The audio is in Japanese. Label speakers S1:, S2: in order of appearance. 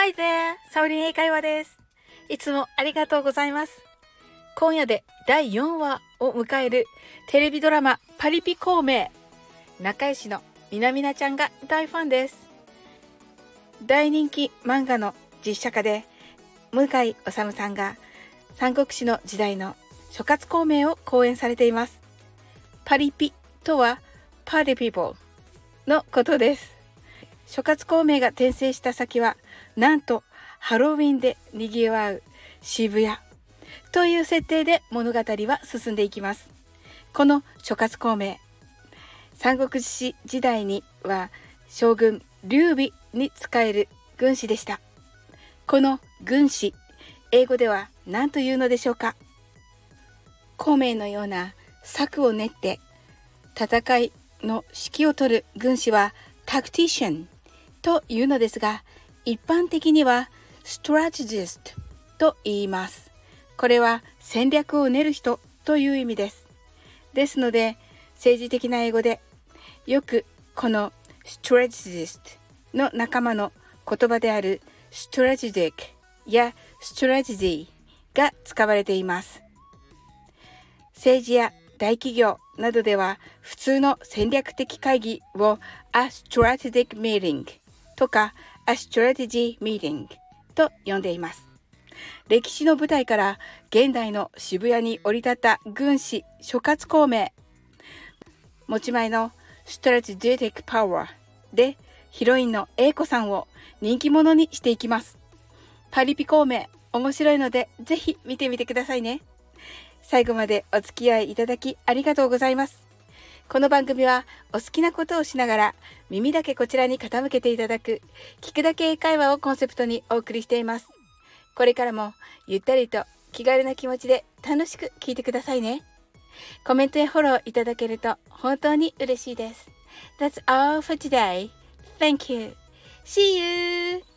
S1: Hi there! サオリン英会話です。いつもありがとうございます。今夜で第4話を迎えるテレビドラマパリピ孔明。仲良しのみなみなちゃんが大ファンです。大人気漫画の実写化で向井治さんが三国志の時代の諸葛孔明を講演されています。パリピとはパーティーピーポーのことです。諸葛孔明が転生した先はなんとハロウィンで賑わう渋谷という設定で物語は進んでいきます。この諸葛孔明三国志時代には将軍劉備に仕える軍師でした。この軍師、英語では何というのでしょうか？孔明のような策を練って戦いの指揮を取る軍師はタクティシャンというのですが一般的にはストラテジストと言います。これは戦略を練る人という意味です。ですので政治的な英語でよくこのストラテジストの仲間の言葉であるストラテジックやストラテジーが使われています。政治や大企業などでは普通の戦略的会議を A Strategic Meeting とか A Strategy Meeting と呼んでいます。歴史の舞台から現代の渋谷に降り立った軍師諸葛孔明持ち前のストラテジティックパワーでヒロインの英子さんを人気者にしていきます。パリピ孔明面白いのでぜひ見てみてくださいね。最後までお付き合いいただきありがとうございます。この番組はお好きなことをしながら耳だけこちらに傾けていただく聞くだけ英会話をコンセプトにお送りしています。これからもゆったりと気軽な気持ちで楽しく聞いてくださいね。コメントやフォローいただけると本当に嬉しいです。That's all for today. Thank you. See you!